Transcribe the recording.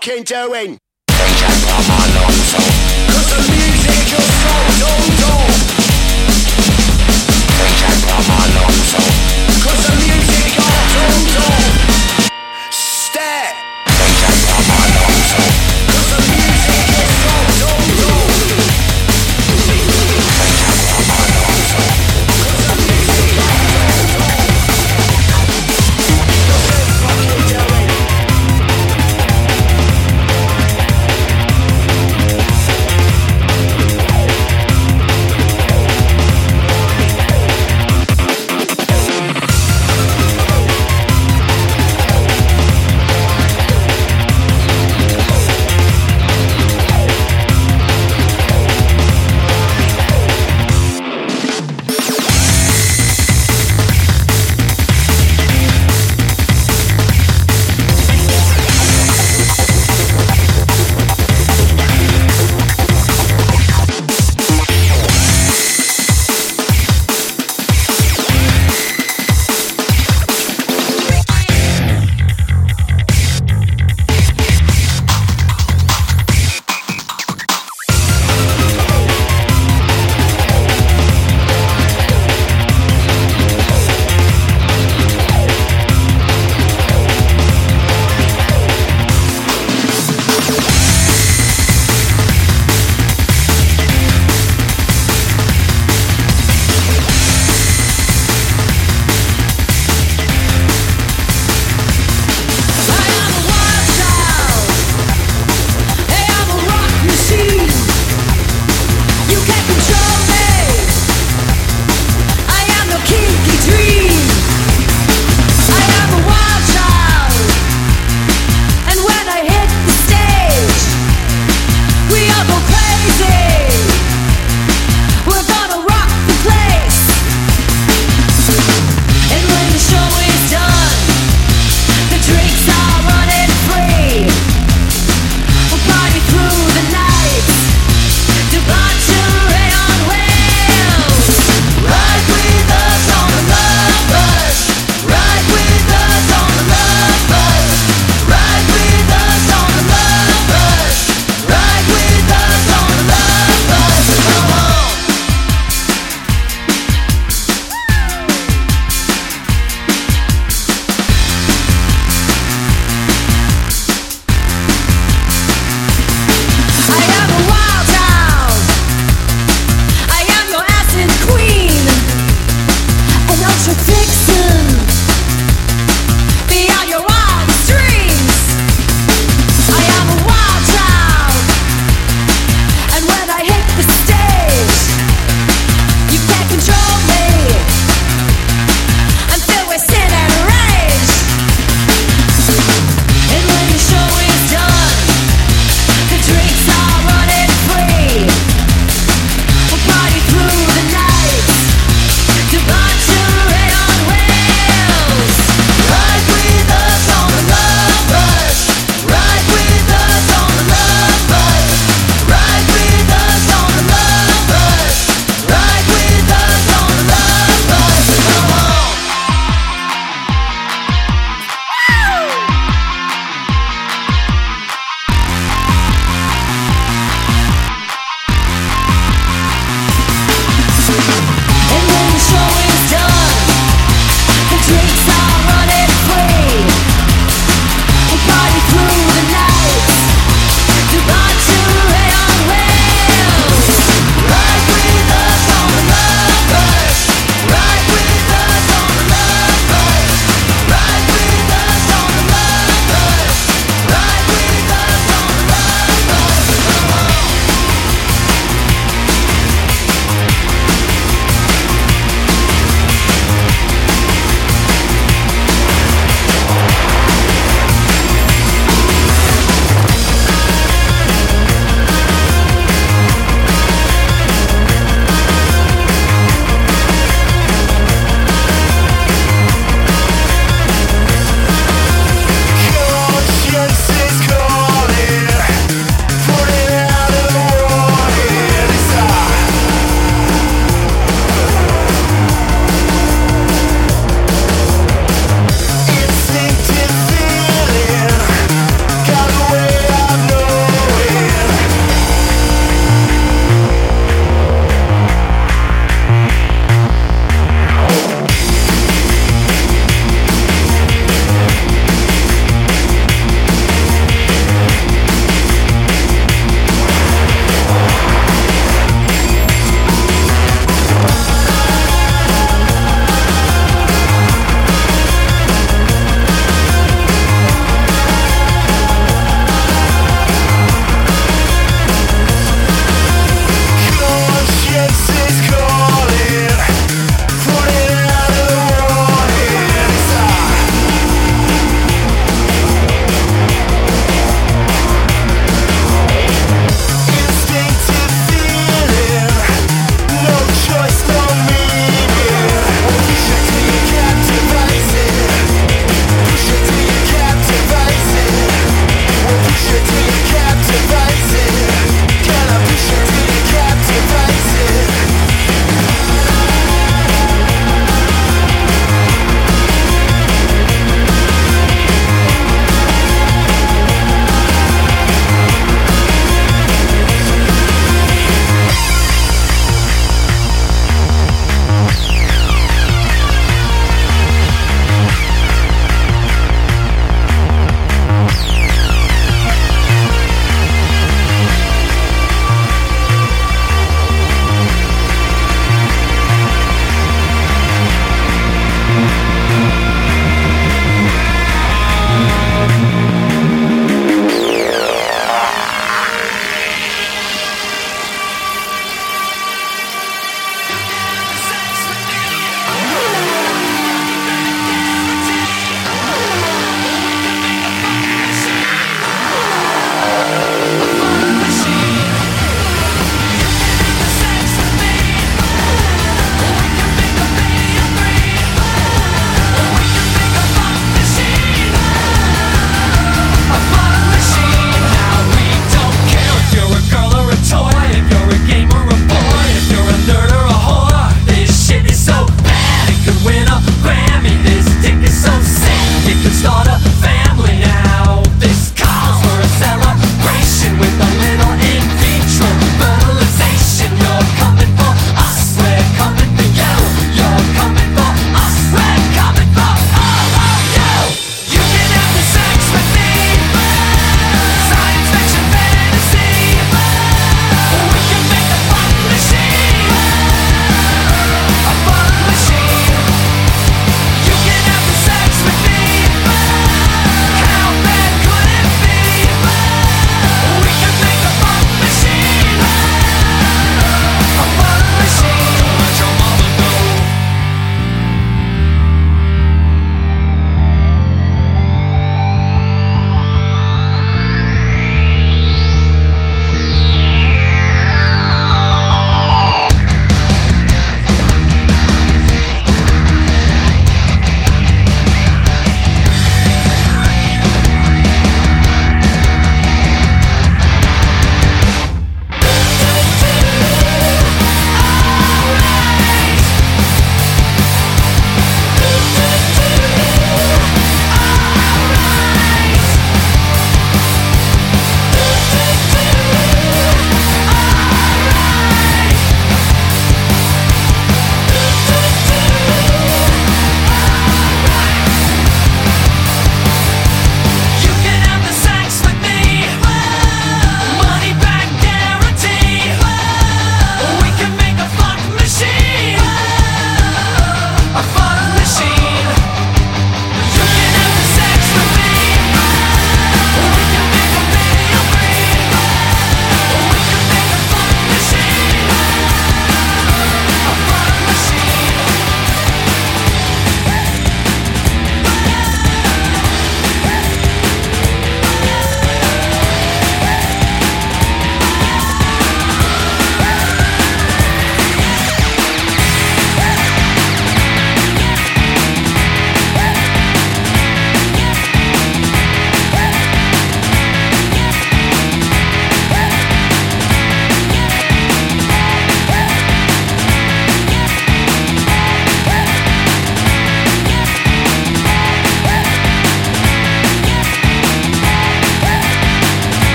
Fucking doing?